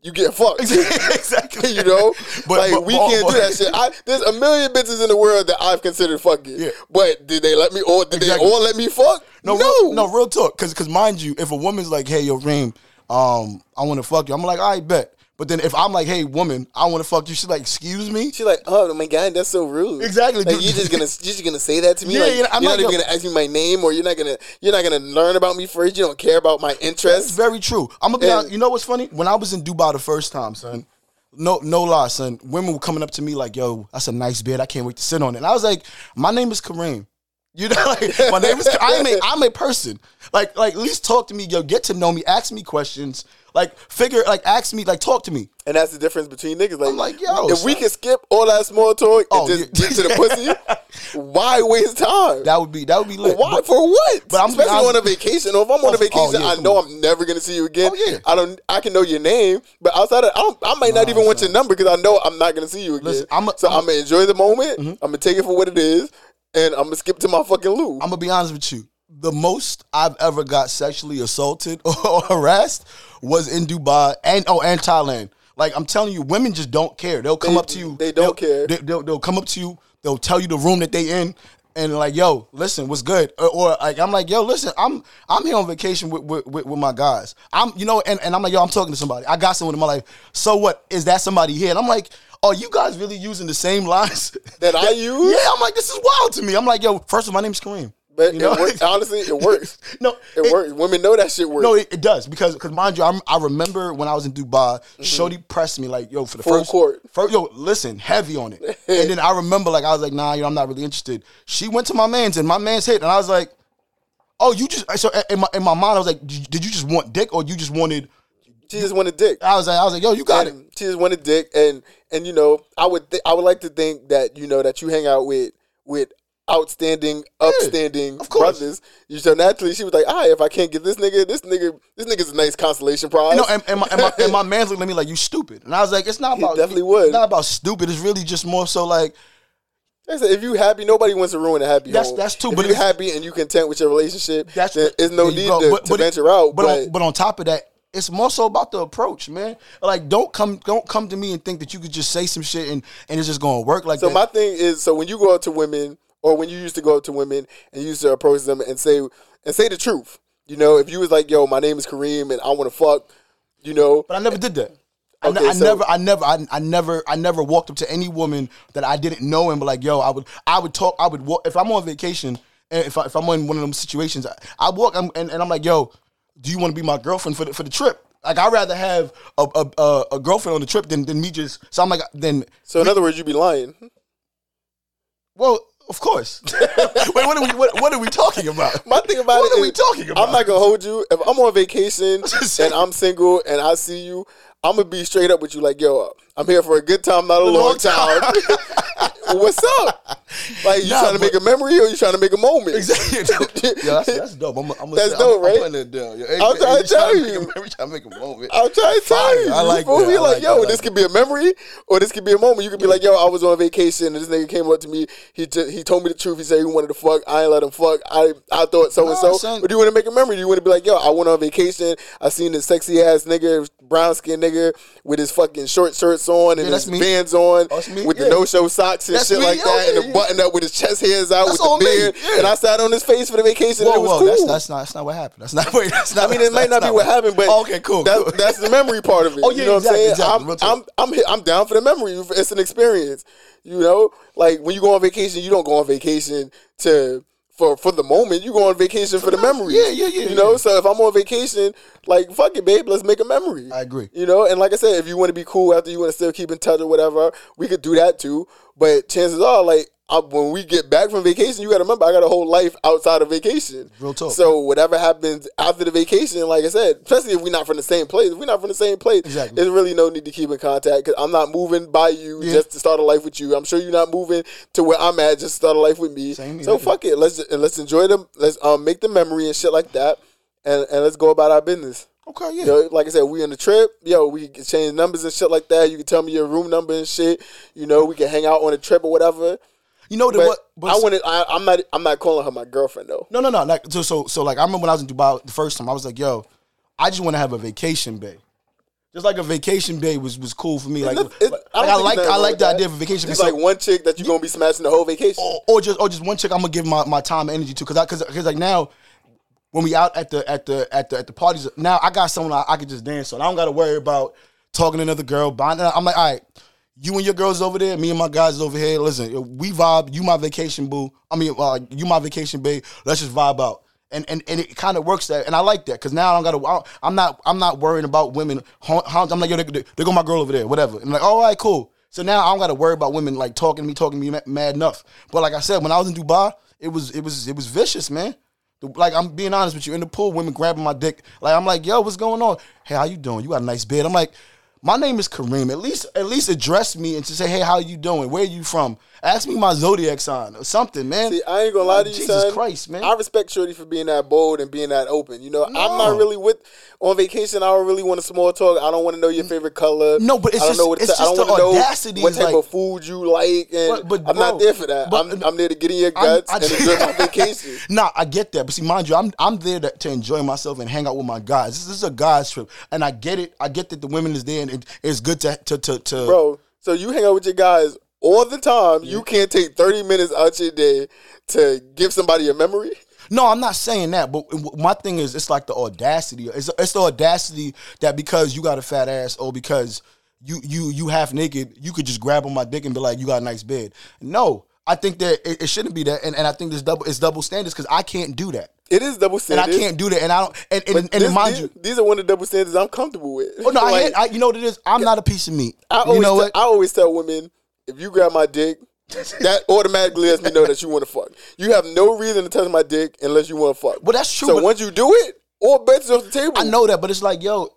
you get fucked. <laughs> exactly. <laughs> you know, But- like but- we but- can't do that shit. I, there's a million bitches in the world that I've considered fucking. Yeah. But did they let me? Or did Exactly. they all let me fuck? No, no, Real, no, real talk. Because, because mind you, if a woman's like, "Hey, yo, Reem, um, I want to fuck you," I'm like, "I bet." But then if I'm like, "Hey, woman, I want to fuck you," she's like, "Excuse me." She's like, oh my god, that's so rude. Exactly, Like dude. you just gonna you just gonna say that to me? Yeah, like yeah, I'm you're not even gonna- gonna ask me my name, or you're not gonna you're not gonna learn about me first. You don't care about my That's interests. very true. I'm gonna be And- honest. You know what's funny? When I was in Dubai the first time, son, no, no lie, son. Women were coming up to me like, "Yo, that's a nice bed. I can't wait to sit on it." And I was like, "My name is Kareem." <laughs> You know, like, my name is. I'm a, I'm a person. Like, like, at least talk to me. Yo, get to know me. Ask me questions. Like, figure. Like, ask me. Like, talk to me. And that's the difference between niggas. Like, I'm like, yo, if we can skip all that small talk and Oh, just yeah. get to the pussy, <laughs> why waste time? That would be. That would be lit. why But- for what? but I'm- Especially I'm- on a vacation. Or if I'm on a Oh, oh vacation, yeah, I know on. I'm never gonna see you again. Oh, yeah. I don't. I can know your name, but outside of, I, don't, I might not even want your number because I know I'm not gonna see you again. Listen, I'm a- so I'm I'm gonna enjoy the moment. Mm-hmm. I'm gonna take it for what it is, and I'm gonna skip to my fucking loo. I'm gonna be honest with you. The most I've ever got sexually assaulted <laughs> or harassed was in Dubai and oh and Thailand. Like I'm telling you, women just don't care. They'll come They- up to you. they don't they'll- care. They, will they'll come up to you. They'll tell you the room that they in. And like, yo, listen, what's good? Or, or like, I'm like, yo, listen, I'm I'm here on vacation with with, with, with my guys. I'm, you know, and, and I'm like, yo, I'm talking to somebody. I got someone in my life. So what? Is that somebody here? And I'm like, oh, you guys really using the same lines That I <laughs> use? Yeah, I'm like, this is wild to me. I'm like, yo, first of all, my name's Kareem. But You know? it works. honestly, it <laughs> works. No, it, it- works. Women know that shit works. No, it, it does because because mind you, I'm, I remember when I was in Dubai, Shorty pressed me like, "Yo, for the Mm-hmm. Full first court. first, yo, listen, heavy on it." <laughs> and then I remember like I was like, "Nah, you know, I'm not really interested." She went to my man's and my man's hit, and I was like, "Oh, you just so in my in my mind, I was like, did you, just want dick or you just wanted She just wanted dick. I was like, I was like, yo, you got it. she just wanted dick, and and you know, I would th- I would like to think that you know that you hang out with with outstanding, upstanding of brothers. You so naturally she was like, all right, if I can't get this nigga, this nigga, this nigga's a nice consolation prize. You know, and, and, my, and, my, and my <laughs> man's looking at me like you stupid, and I was like, it's not He about definitely would. It's not about stupid. It's really just more so like I said, if you happy, nobody wants to ruin a happy That's- home. that's true, If but you happy and you content with your relationship, that's then there's no there need go. to, But- to but it- venture out. But But, on, but on top of that, it's more so about the approach, man. Like don't come don't come to me and think that you could just say some shit and and it's just gonna work like so that. my thing is, so when you go out to women, or when you used to go up to women and you used to approach them and say and say the truth, you know, if you was like, "Yo, my name is Kareem and I want to fuck," you know, But I never did that. I, Okay, I so- never, I never, I, I never, I never walked up to any woman that I didn't know and be like, "Yo, I would, I would talk, I would walk if I'm on vacation and if, I, if I'm in one of them situations, I, I walk I'm, and, and I'm like, "Yo, do you want to be my girlfriend for the, for the trip?" Like I'd rather have a, a, a, a girlfriend on the trip than, than me just. So I'm like, then, so in other words, you'd be lying. well, of course. <laughs> Wait, what are we, what, what are we talking about? My thing about What it are we talking about? I'm not gonna hold you. If I'm on vacation <laughs> and. I'm single and I see you, I'm gonna be straight up with you. Like, yo, I'm here for a good time, not a, long, long time. time. <laughs> What's up? Like, you Nah, trying to make a memory or you trying to make a moment? Exactly. <laughs> yeah, that's, that's dope. I'm, I'm That's I'm, dope, I'm right? putting it down. Yo, I'm trying to tell make a you. memory, trying to make a moment. I'm trying to tell you. I like you that. I Like, like yo, that. I this like could be a memory or this could be a moment. You could be like, yo, I was on vacation and this nigga came up to me. He just, he told me the truth. He said he wanted to fuck. I ain't let him fuck. I I thought so and so. son. But do you want to make a memory? Do you want to be like, yo, I went on vacation. I seen this sexy ass nigga, brown skin nigga with his fucking short shirts on and Yeah, his me. Vans on oh, me, with yeah. the no show socks and That's shit me, like yeah, that yeah, and the button up with his chest hairs out That's with the beard. And I sat on his face for the vacation Whoa, and it was whoa, cool. that's, that's not that's not what happened. That's not <laughs> what. That's not. I mean, it might not be what happened, but Oh, okay, cool. That, cool. That's the memory part of it. Oh, yeah, you know exactly, what I'm. Saying? talk. I'm, I'm, I'm, I'm down for the memory. It's an experience. You know, like when you go on vacation, you don't go on vacation to for for the moment. You go on vacation for the memory. Yeah, yeah, yeah, You know, yeah. so if I'm on vacation, like fuck it, babe, let's make a memory. I agree. You know, and like I said, if you want to be cool after you want to still keep in touch or whatever, we could do that too. But chances are, like I, when we get back from vacation, you got to remember I got a whole life outside of vacation. Real talk. So whatever happens after the vacation, like I said, especially if we're not from the same place, if we're not from the same place, Exactly. there's really no need to keep in contact because I'm not moving by you Yeah. just to start a life with you. I'm sure you're not moving to where I'm at just to start a life with me. Same so fuck it, let's and let's enjoy them. Let's um make the memory and shit like that, and and let's go about our business. Okay, yeah. Like I said, we on the trip. Yo, we can change numbers and shit like that. You can tell me your room number and shit. You know, we can hang out on a trip or whatever. You know the, But, what? But I wanted. I, I'm not. I'm not calling her my girlfriend though. No, no, no. Like so, so, so. Like I remember when I was in Dubai the first time. I was like, "Yo, I just want to have a vacation bay." Just like a vacation bay was was cool for me. Like, It's- like, I, like I like the with idea of a vacation. It's So- like one chick that you're gonna be smashing the whole vacation. or, or just or just one chick I'm gonna give my, my time and energy to because because because like now when we out at the at the at the at the parties now I got someone I, I can just dance on I don't got to worry about talking to another girl bonding I'm like all right you and your girls over there me and my guys over here listen we vibe you my vacation boo I mean uh, you my vacation babe let's just vibe out and and, and it kind of works that and I like that because now I don't got to I'm not I'm not worrying about women I'm like yo they, they, go my girl over there whatever and I'm like all right cool so now I don't got to worry about women like talking to me, talking to me mad enough. But like I said, when I was in Dubai, it was it was it was vicious, man. Like I'm being honest with you, in the pool, women grabbing my dick. Like I'm like, yo, what's going on? Hey, how you doing? You got a nice bed. I'm like, my name is Kareem. At least at least address me and to say, hey, how you doing? Where are you from? Ask me my zodiac sign or something, man. See, I ain't gonna lie to you, Jesus son. Christ, man. I respect Shorty for being that bold and being that open. You know, I'm not really with on vacation. I don't really want to small talk. I don't want to know your favorite color. No, but it's I don't just- know what it's to- I don't the wanna know what type like- of food you like, and But- but, I'm not there for that. but- I'm, I'm there to get in your guts I- and enjoy my <laughs> vacation. Nah, I get that, but see, mind you, I'm I'm there to, to enjoy myself and hang out with my guys. This, is a guys trip, and I get it. I get that the women is there, and it, it's good to to to, to bro. So you hang out with your guys all the time. You can't take thirty minutes out your day to give somebody a memory. No, I'm not saying that, but my thing is, it's like the audacity. It's, it's the audacity that because you got a fat ass or because you you you half naked, you could just grab on my dick and be like, "You got a nice bed." No, I think that it, it shouldn't be that, and, and I think this double it's double standards because I can't do that, It is double standards. and. I can't do that, and I don't, and and, and this- mind these, you. these are one of the double standards I'm comfortable with. Oh no, I, <laughs> Like, hate, I you know what it is. I'm not a piece of meat. I you always, know te- what? I always tell women, if you grab my dick, that automatically lets me know that you want to fuck. You have no reason to touch my dick unless you want to fuck. Well, that's true, So once you do it, all bets are off the table. I know that, but it's like, yo,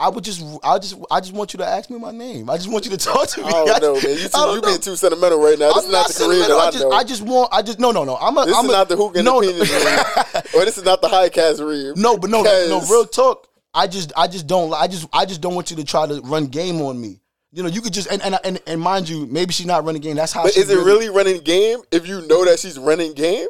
I would just, I just, I just want you to ask me my name. I just want you to <laughs> talk to me. I don't know, man. You, <laughs> I too, you being too sentimental right now. This I'm is not the career that. I, I just, know. I just want, I just, no, no, no. I'm a, this I'm is a, not the hook and no, read. <laughs> or this is not the high cast read. No, but no, no, no, real talk. I just, I just don't, I just, I just don't want you to try to run game on me. You know, you could just, and and and, and mind you, maybe she's not running game. That's how. But is it really running game if you know that she's running game?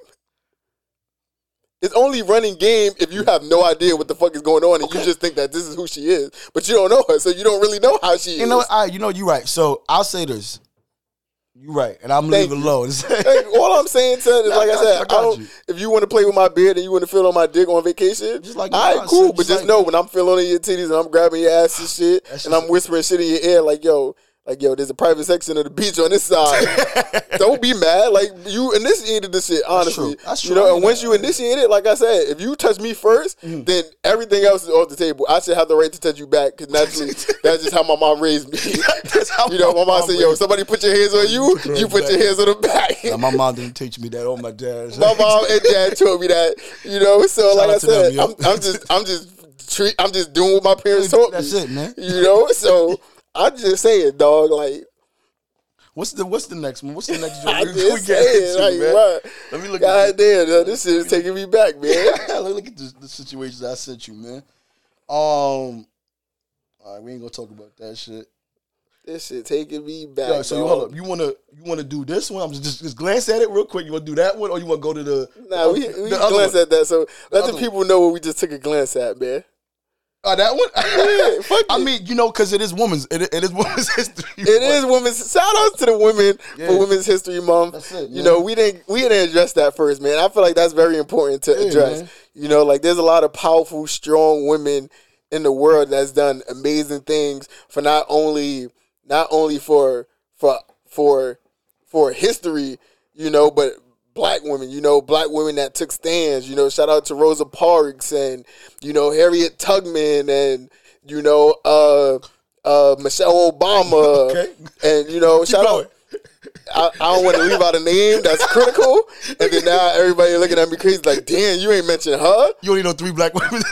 It's only running game if you have no idea what the fuck is going on and you just think that this is who she is, but you don't know her, so you don't really know how she is. You know, I, you know, you're right. So I'll say this. You're right, and I'm Thank leave it you. alone. <laughs> Like, all I'm saying, son, is like I got said, you, I I, don't. you. If you want to play with my beard and you want to feel on my dick on vacation, Just like all right, cool. but just just like- know when I'm feeling on your titties and I'm grabbing your ass and <sighs> shit, and I'm whispering shit in your ear, like yo, like yo, there's a private section of the beach on this side. <laughs> don't be mad. Like you initiated this shit, honestly. true. That's You true. I know, and once you initiate it, like I said, if you touch me 1st Mm-hmm. then everything else is off the table. I should have the right to touch you back because naturally, <laughs> that's just how my mom raised me. <laughs> That's how You know, my mom said, "Yo, somebody put your hands on you, you put your hands on the back." Now, my mom didn't teach me that. Oh my dad. my mom and dad told me that. You know, so like I to them, said. I'm, I'm just, I'm just, treat, I'm just doing what my parents taught That's me. it, man. You know, so I just say it, dog. Like What's the What's the next one? What's the next <laughs> I joint? just say it, like man? Let me look God at damn, yo, this shit is taking me back, man. <laughs> this. look at the, the situations I sent you, man. Um, all right, we ain't gonna talk about that shit. this shit taking me back. Yo, so dog. hold up. You wanna you wanna do this one? I'm just just, just glance at it real quick. You wanna do that one, or you wanna go to the Nah, we, the we glance one? at that. So let the one. people know what we just took a glance at, man. Oh, that one? Yeah, fuck <laughs> I mean, you know, because it is woman's. It, it is <laughs> women's history. It is women's. Shout out to the women Yeah. for Women's History Month. That's it, You know, we didn't we didn't address that first, man. I feel like that's very important to Yeah, address. man. You know, like there's a lot of powerful, strong women in the world that's done amazing things for not only not only for for for for history, you know, but black women, you know, black women that took stands, you know, shout out to Rosa Parks and, you know, Harriet Tubman and, you know, uh uh Michelle Obama <laughs> Okay. and you know, shout going. out I, I don't want to leave out a name that's critical, and then now everybody looking at me crazy like, "Damn, you ain't mentioned her." You only know three black <laughs> women.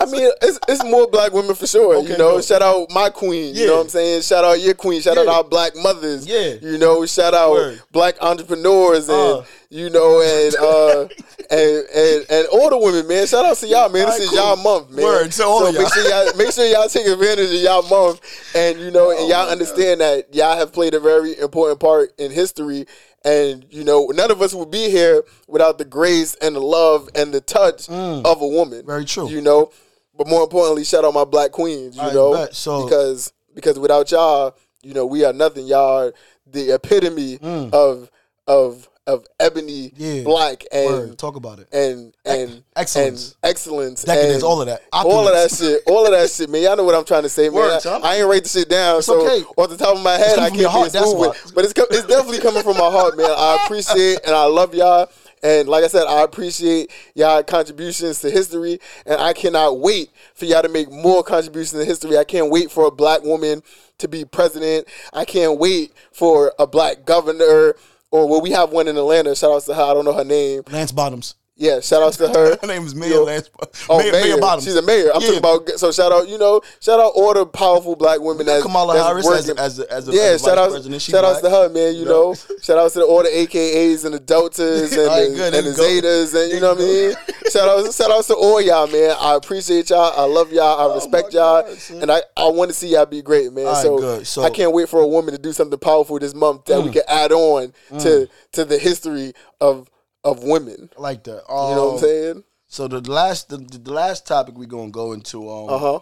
I mean, it's, it's more black women for sure. Okay, you know, good. shout out my queen. You know what I'm saying? Shout out your queen. Shout out our black mothers. Yeah. You know, shout out Word. black entrepreneurs and Uh. You know and uh and, and and all the women, man. Shout out to y'all, man. This Alright, is cool. y'all month, man. Word to all of make y'all. sure y'all make sure y'all take advantage of y'all month, and you know, and y'all understand that y'all have played a very important part in history. And you know, none of us would be here without the grace and the love and the touch of a woman. Mm. Very true. You know, but more importantly, shout out my black queens. You I know, bet. So- because because without y'all, you know, we are nothing. Y'all are the epitome of of of ebony. Yeah. black, and Word. Talk about it. and and excellence. and excellence, Decadence, and all of that. all of that shit, all of that shit, man. Y'all know what I'm trying to say, man. Word, I, I ain't write the shit down, so okay. off the top of my head, I can't be heart, as smooth with. But it's co- it's definitely coming from my heart, man. I appreciate and I love y'all. And like I said, I appreciate y'all contributions to history, and I cannot wait for y'all to make more contributions to history. I can't wait for a black woman to be president. I can't wait for a black governor, or well, we have one in Atlanta. Shout out to her. I don't know her name. Lance Bottoms. Yeah, shout outs to her. <laughs> Her name is Mayor Yo. Lance. Oh, Mayor, mayor. Mayor Bottoms. She's a mayor. I'm Yeah. talking about. So shout out, you know, shout out all the powerful black women that Kamala Harris working. as a, as a, as a, yeah, as a shout out, shout outs to her, man. You know, shout outs to all the AKAs and the Deltas <laughs> and, right, the, good. and the There you go. Zetas and you know what I mean. shout outs, shout outs to all y'all, man. I appreciate y'all. I love y'all. I oh, respect Oh y'all, God, and I, I want to see y'all be great, man. Right, so. So- I can't wait for a woman to do something powerful this month that we mm. can add on to mm. to the history of of women. I like that. You know what I'm Um, saying? So the last the, the last topic we're gonna go into um Uh huh.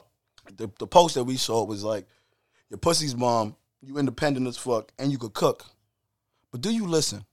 the, the post that we saw was like your pussy's mom, you independent as fuck, and you could cook. But do you listen?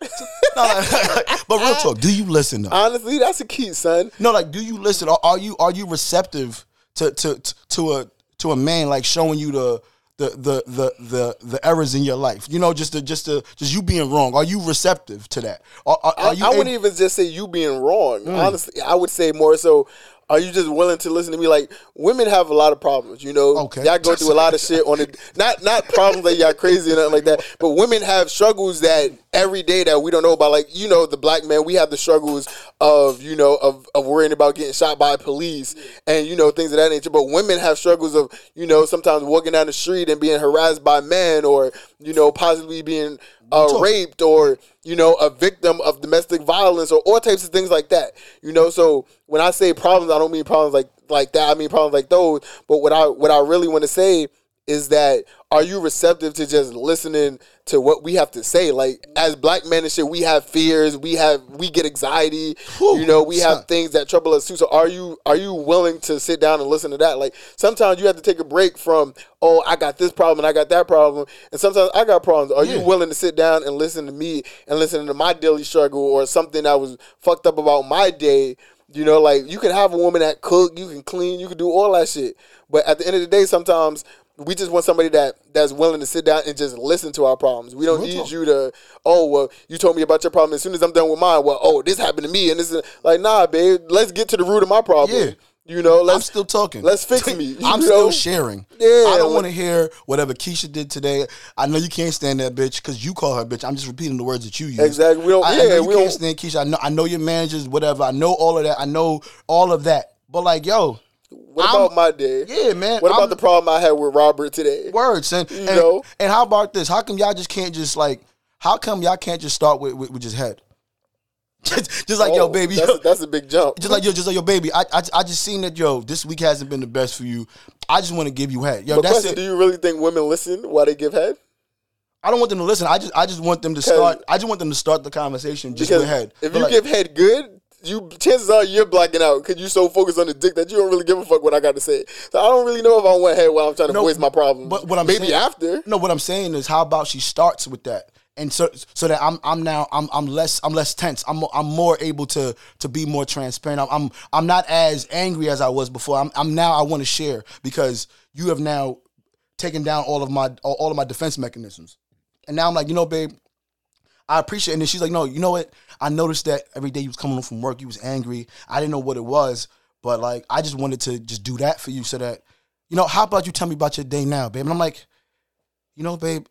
<laughs> no, like, <laughs> but real talk, do you listen though? Honestly, that's a key, son. No, like, do you listen? Are, are you are you receptive to to to a to a man like showing you the the the the the, the errors in your life? You know, just to, just to, just you being wrong. Are you receptive to that? Are, are, I, are you I ab- wouldn't even just say you being wrong. Mm. Honestly, I would say more so. Are you just willing to listen to me? Like women have a lot of problems, you know. Okay. y'all go through a lot of shit on it. Not not problems that y'all crazy or nothing like that, but women have struggles that every day that we don't know about. Like you know, the black man, we have the struggles of you know of of worrying about getting shot by police and you know things of that nature. But women have struggles of you know sometimes walking down the street and being harassed by men or you know possibly being uh, raped or you know a victim of domestic violence or all types of things like that. You know, so when I say problems, I don't mean problems like like that. I mean problems like those. But what I what I really want to say is that are you receptive to just listening to what we have to say? Like as black men and shit, we have fears, we have we get anxiety, you know, we have things that trouble us too. So are you are you willing to sit down and listen to that? Like sometimes you have to take a break from, oh, I got this problem and I got that problem. And sometimes I got problems. Are you willing to sit down and listen to me and listen to my daily struggle or something that was fucked up about my day? You know, like you can have a woman that cook, you can clean, you can do all that shit. But at the end of the day, sometimes we just want somebody that that's willing to sit down and just listen to our problems. We don't Real need talk. you to, oh well, you told me about your problem. As soon as I'm done with mine, well, oh, this happened to me, and this is like, nah, babe, let's get to the root of my problem. Yeah. You know, I'm let's still talking. let's fix <laughs> me, I'm know? still sharing. Yeah, I don't want to hear whatever Keisha did today. I know you can't stand that bitch because you call her bitch. I'm just repeating the words that you use. Exactly. We don't- I, I yeah, know you we can't don't- stand Keisha. I know. I know your managers. Whatever. I know all of that. I know all of that. But like, yo, what I'm- about my day? yeah, man. What about I'm- the problem I had with Robert today? words and, and know? and how about this? How come y'all just can't just like? How come y'all can't just start with with, with just head? <laughs> just, like yo, Oh, baby. that's, yo, a, that's a big jump. just like yo, just like yo, baby. I, I I just seen that yo. This week hasn't been the best for you. I just want to give you head. Yo, but that's question: it. Do you really think women listen while they give head? I don't want them to listen. I just I just want them to start. I just want them to start the conversation just with head. if But you like, give head good, you chances are you're blacking out because you're so focused on the dick that you don't really give a fuck what I got to say. So I don't really know if I want head while I'm trying to No, voice my problem. but what I'm maybe saying- after. No, what I'm saying is, how about she starts with that, and so so that I'm I'm now I'm I'm less I'm less tense. I'm I'm more able to to be more transparent. I'm I'm, I'm not as angry as I was before. I'm I'm now I want to share because you have now taken down all of my all all of my defense mechanisms, and now I'm like, you know, babe. I appreciate it. And then she's like, no, you know what? I noticed that every day you was coming home from work, you was angry. I didn't know what it was, but like I just wanted to just do that for you so that, you know, how about you tell me about your day now, babe? And I'm like, you know, babe,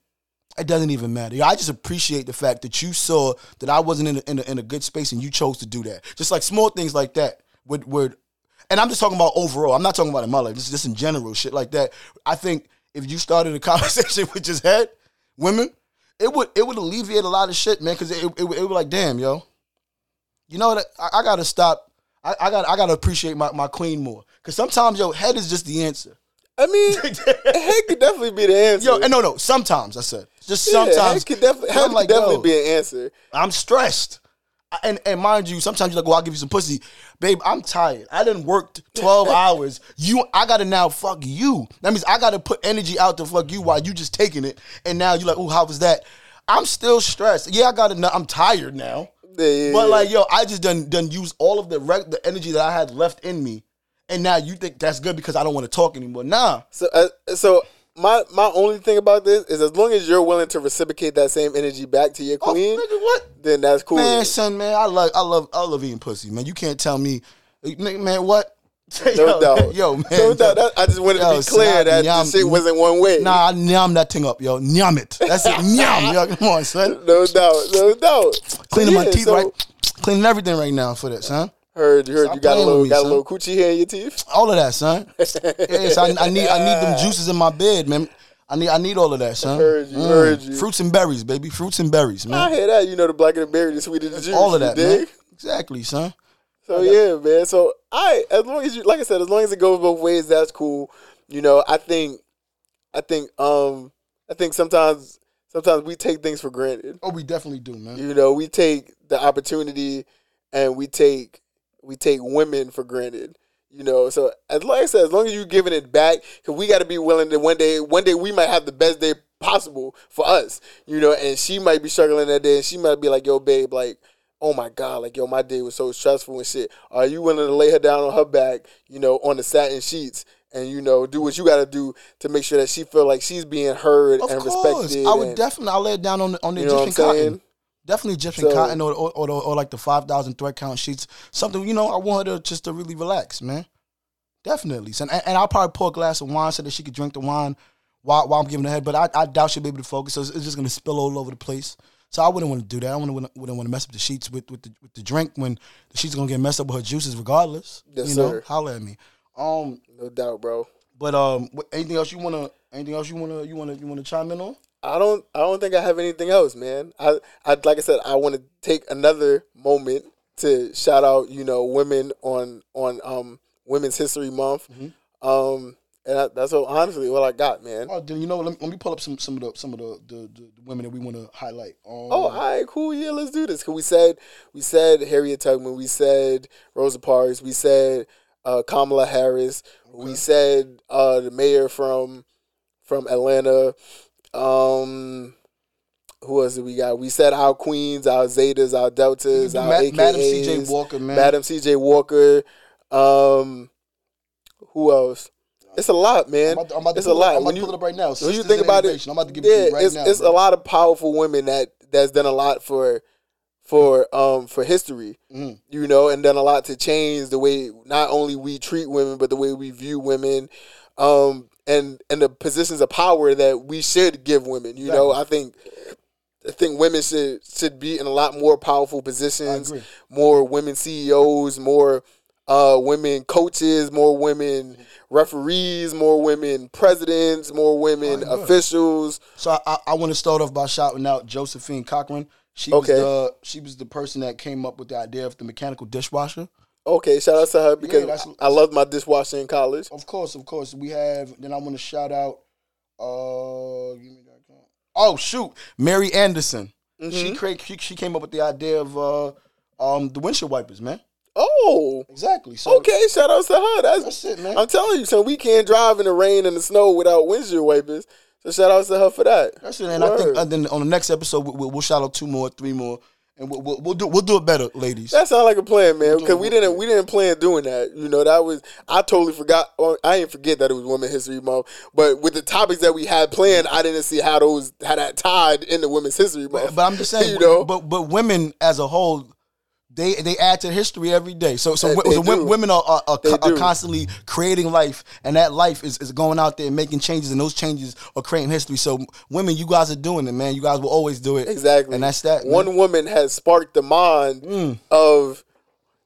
it doesn't even matter. I just appreciate the fact that you saw that I wasn't in a, in a, in a good space and you chose to do that. Just like small things like that would would, and I'm just talking about overall. I'm not talking about in my life. Is just in general, shit like that. I think if you started a <laughs> conversation with just head women, it would it would alleviate a lot of shit, man. Because it, it, it would like, damn, yo, you know what? I, I gotta stop. I, I got I gotta appreciate my, my queen more. Because sometimes, yo, head is just the answer. I mean, <laughs> head could definitely be the answer. Yo, and no, no. Sometimes I said just Yeah, sometimes. head could definitely, head could like, definitely be an answer. I'm stressed. And and mind you, sometimes you're like, well, I'll give you some pussy. Babe, I'm tired. I done worked 12 <laughs> hours. You I gotta now fuck you. That means I gotta put energy out to fuck you while you just taking it. And now you're like, oh, how was that? I'm still stressed. Yeah, I gotta I'm tired now. Yeah, yeah, But like, yo, I just done done use all of the rec- the energy that I had left in me. And now you think that's good because I don't want to talk anymore. Nah. So, uh, so my my only thing about this is as long as you're willing to reciprocate that same energy back to your Oh, queen, nigga, what? then that's cool. Man, son, man, I love, I love, I love eating pussy, man. You can't tell me, nigga, man, what? <laughs> no yo, doubt. yo, man. No doubt. That- I just wanted Yo, to be clear son, that yum, the shit wasn't one way. Nah, I nyam that thing up, yo. Nyam it. That's it. Nyam, yo. Come on, son. <laughs> No doubt. No doubt. Cleaning my teeth so- right. Cleaning everything right now for this, son. Heard, you heard Stop you got a little me, got a little coochie hair in your teeth. All of that, son. <laughs> yes, I, I need, I need them juices in my bed, man. I need, I need all of that, son. Mm. Heard you, heard you. Fruits and berries, baby. Fruits and berries, man. I hear that. You know, the blacker the berry, the sweeter the juice. All of that, man. Exactly, son. So yeah, man. So I, as long as you, like I said, as long as it goes both ways, that's cool. You know, I think, I think, um, I think sometimes, sometimes we take things for granted. Oh, we definitely do, man. You know, we take the opportunity, and we take, we take women for granted. You know, so as like I said, as long as you're giving it back, because we got to be willing to one day, one day we might have the best day possible for us. You know, and she might be struggling that day, and she might be like, "Yo, babe, like." Oh my God! Like yo, my day was so stressful and shit. Are you willing to lay her down on her back, you know, on the satin sheets, and you know, do what you got to do to make sure that she feel like she's being heard Of and course, respected? I would and- definitely. I lay it down on the on the You know what I'm Egyptian cotton. Definitely Egyptian So- cotton or or, or, or like the five thousand thread count sheets. Something you know. I want her to just to really relax, man. Definitely. And, and I'll probably pour a glass of wine so that she could drink the wine while, while I'm giving her head. But I, I doubt she'll be able to focus. So it's, it's just gonna spill all over the place. So I wouldn't want to do that. I wouldn't want to, wouldn't want to mess up the sheets with, with the with the drink when the sheets gonna get messed up with her juices regardless. Yes, you know, sir. holla at me. Um, No doubt, bro. but um, anything else you wanna anything else you wanna you wanna you wanna chime in on? I don't I don't think I have anything else, man. I I like I said, I want to take another moment to shout out, you know, women on on um Women's History Month. Mm-hmm. Um and I, that's all, honestly what I got, man. Oh, then you know, let me, let me pull up some some of the some of the the, the, the women that we want to highlight. Um, Oh, all right, cool. Yeah, let's do this. Cause we said we said Harriet Tubman, we said Rosa Parks, we said uh, Kamala Harris, we said uh, the mayor from from Atlanta. Um, who else did we got? We said our queens, our Zetas, our Deltas, Ma- our AKAs, Madam C.J. Walker, man. Madam C.J. Walker. Um, who else? It's a lot, man. I'm about to, I'm about it's a it- lot. I'm about When to you- pull it up right now. when you think about it, I'm about to give it yeah, to you right it's now. it's bro. a lot of powerful women that that's done a lot for for um for history, Mhm. you know, and done a lot to change the way not only we treat women but the way we view women, um, and and the positions of power that we should give women. You know, I think. I think women should should be in a lot more powerful positions. More women CEOs, more uh, women coaches, more women referees, more women presidents, more women officials. So I, I, I want to start off by shouting out Josephine Cochran. She Okay. was the she was the person that came up with the idea of the mechanical dishwasher. Okay, shout out to her because that's- I I loved my dishwasher in college. Of course, of course. We have then I want to shout out uh give me that count. Oh shoot, Mary Anderson. Mm-hmm. She create she, she came up with the idea of uh um the windshield wipers, man. Oh, Exactly. So okay, shout out to her. That's, That's it, man. I'm telling you, so we can't drive in the rain and the snow without windshield wipers. So shout out to her for that. That's it. And I think uh, then on the next episode we'll, we'll shout out two more, three more, and we'll, we'll, we'll do we'll do it better, ladies. That sounds like a plan, man. Because we We'll it. didn't we didn't plan doing that. You know, that was I totally forgot. Or I didn't forget that it was Women's History Month. But with the topics that we had planned, I didn't see how those how that tied into Women's History Month. But I'm just saying, <laughs> you know, but but women as a whole, they they add to history every day. So so, They- they so do. women are are, are, are constantly creating life, and that life is, is going out there and making changes, and those changes are creating history. So women, you guys are doing it, man. You guys will always do it, exactly. And that's that. man. One woman has sparked the mind Mm. of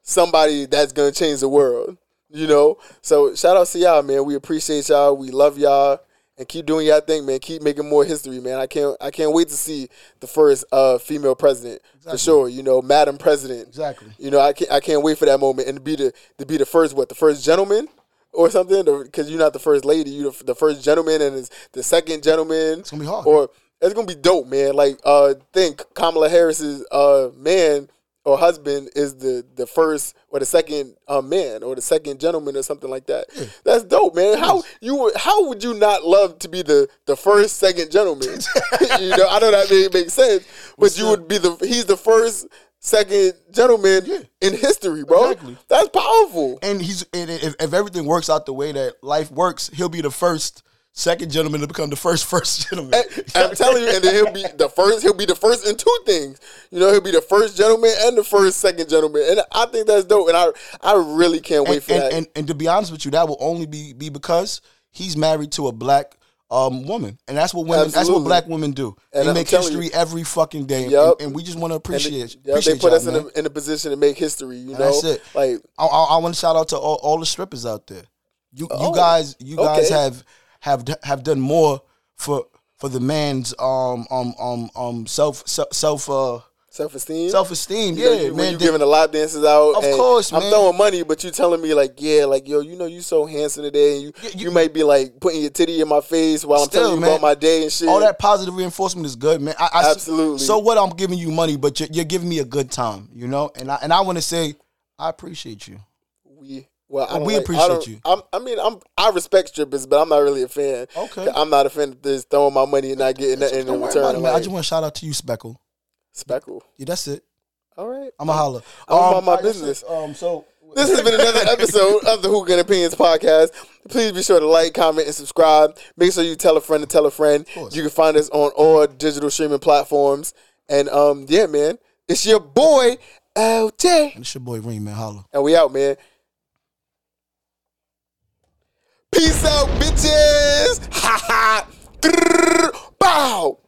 somebody that's gonna change the world. You know, so shout out to y'all, man. We appreciate y'all. We love y'all. And keep doing y'all thing, man. Keep making more history, man. I can't I can't wait to see the first uh, female president for sure. You know, Madam President. Exactly. You know, I can't I can't wait for that moment and to be the to be the first what the first gentleman or something because you're not the first lady. You the, the first gentleman and it's the second gentleman. It's gonna be hard. Or it's gonna be dope, man. Like uh, think Kamala Harris's uh man or husband is the the first or the second uh, man or the second gentleman or something like that. That's dope, man. How you would how would you not love to be the the first second gentleman? <laughs> <laughs> you know, I know that may make sense, but you would be the he's the first second gentleman in history, bro. Exactly. That's powerful. and he's and if, if everything works out the way that life works, he'll be the first second gentleman to become the first <laughs> first gentleman. And I'm telling you, and then he'll be the first. He'll be the first in two things. You know, he'll be the first gentleman and the first second gentleman, and I think that's dope. And I, I really can't wait and, for and, that. and, and to be honest with you, that will only be be because he's married to a black um, woman, and that's what women. That's what black women do. And they I'm make history every fucking day, and- and, we just want to And appreciate. they, yeah, appreciate they put us in a, in a position to make history. You know, that's it. Like, I, I, I want to shout out to all, all the strippers out there. You Oh, you guys you guys have have have done more for for the man's um um um um self self self uh self esteem. self esteem. Yeah, you- when man. you giving the lap dances out. Of course, I'm man. throwing money, but you telling me like, yeah, like yo, you know, you so handsome today, and you Yeah, you, you- might be like putting your titty in my face while I'm Still, telling you man. about my day and shit. all that positive reinforcement is good, man. I, I, Absolutely. So what? I'm giving you money, but you're, you're giving me a good time, you know. And I and I want to say I appreciate you. we well, I we like- appreciate I you. I'm, I mean, I'm I respect strippers, but I'm not really a fan. Okay. I'm not a fan of this throwing my money and not getting nothing in return. it, man. I just want to shout out to you, Speckle. speckle. Yeah, that's it. All right. I'm a holler. I'm about my like business. Um, so This has been another episode of the Hookah and Opinions podcast. Please be sure to like, comment, and subscribe. Make sure you tell a friend to tell a friend. You can find us on all digital streaming platforms. And um, yeah, man, it's your boy L Jay, And it's your boy Reem, man. Holla. and we out, man. Peace out, bitches. Ha ha. Bow.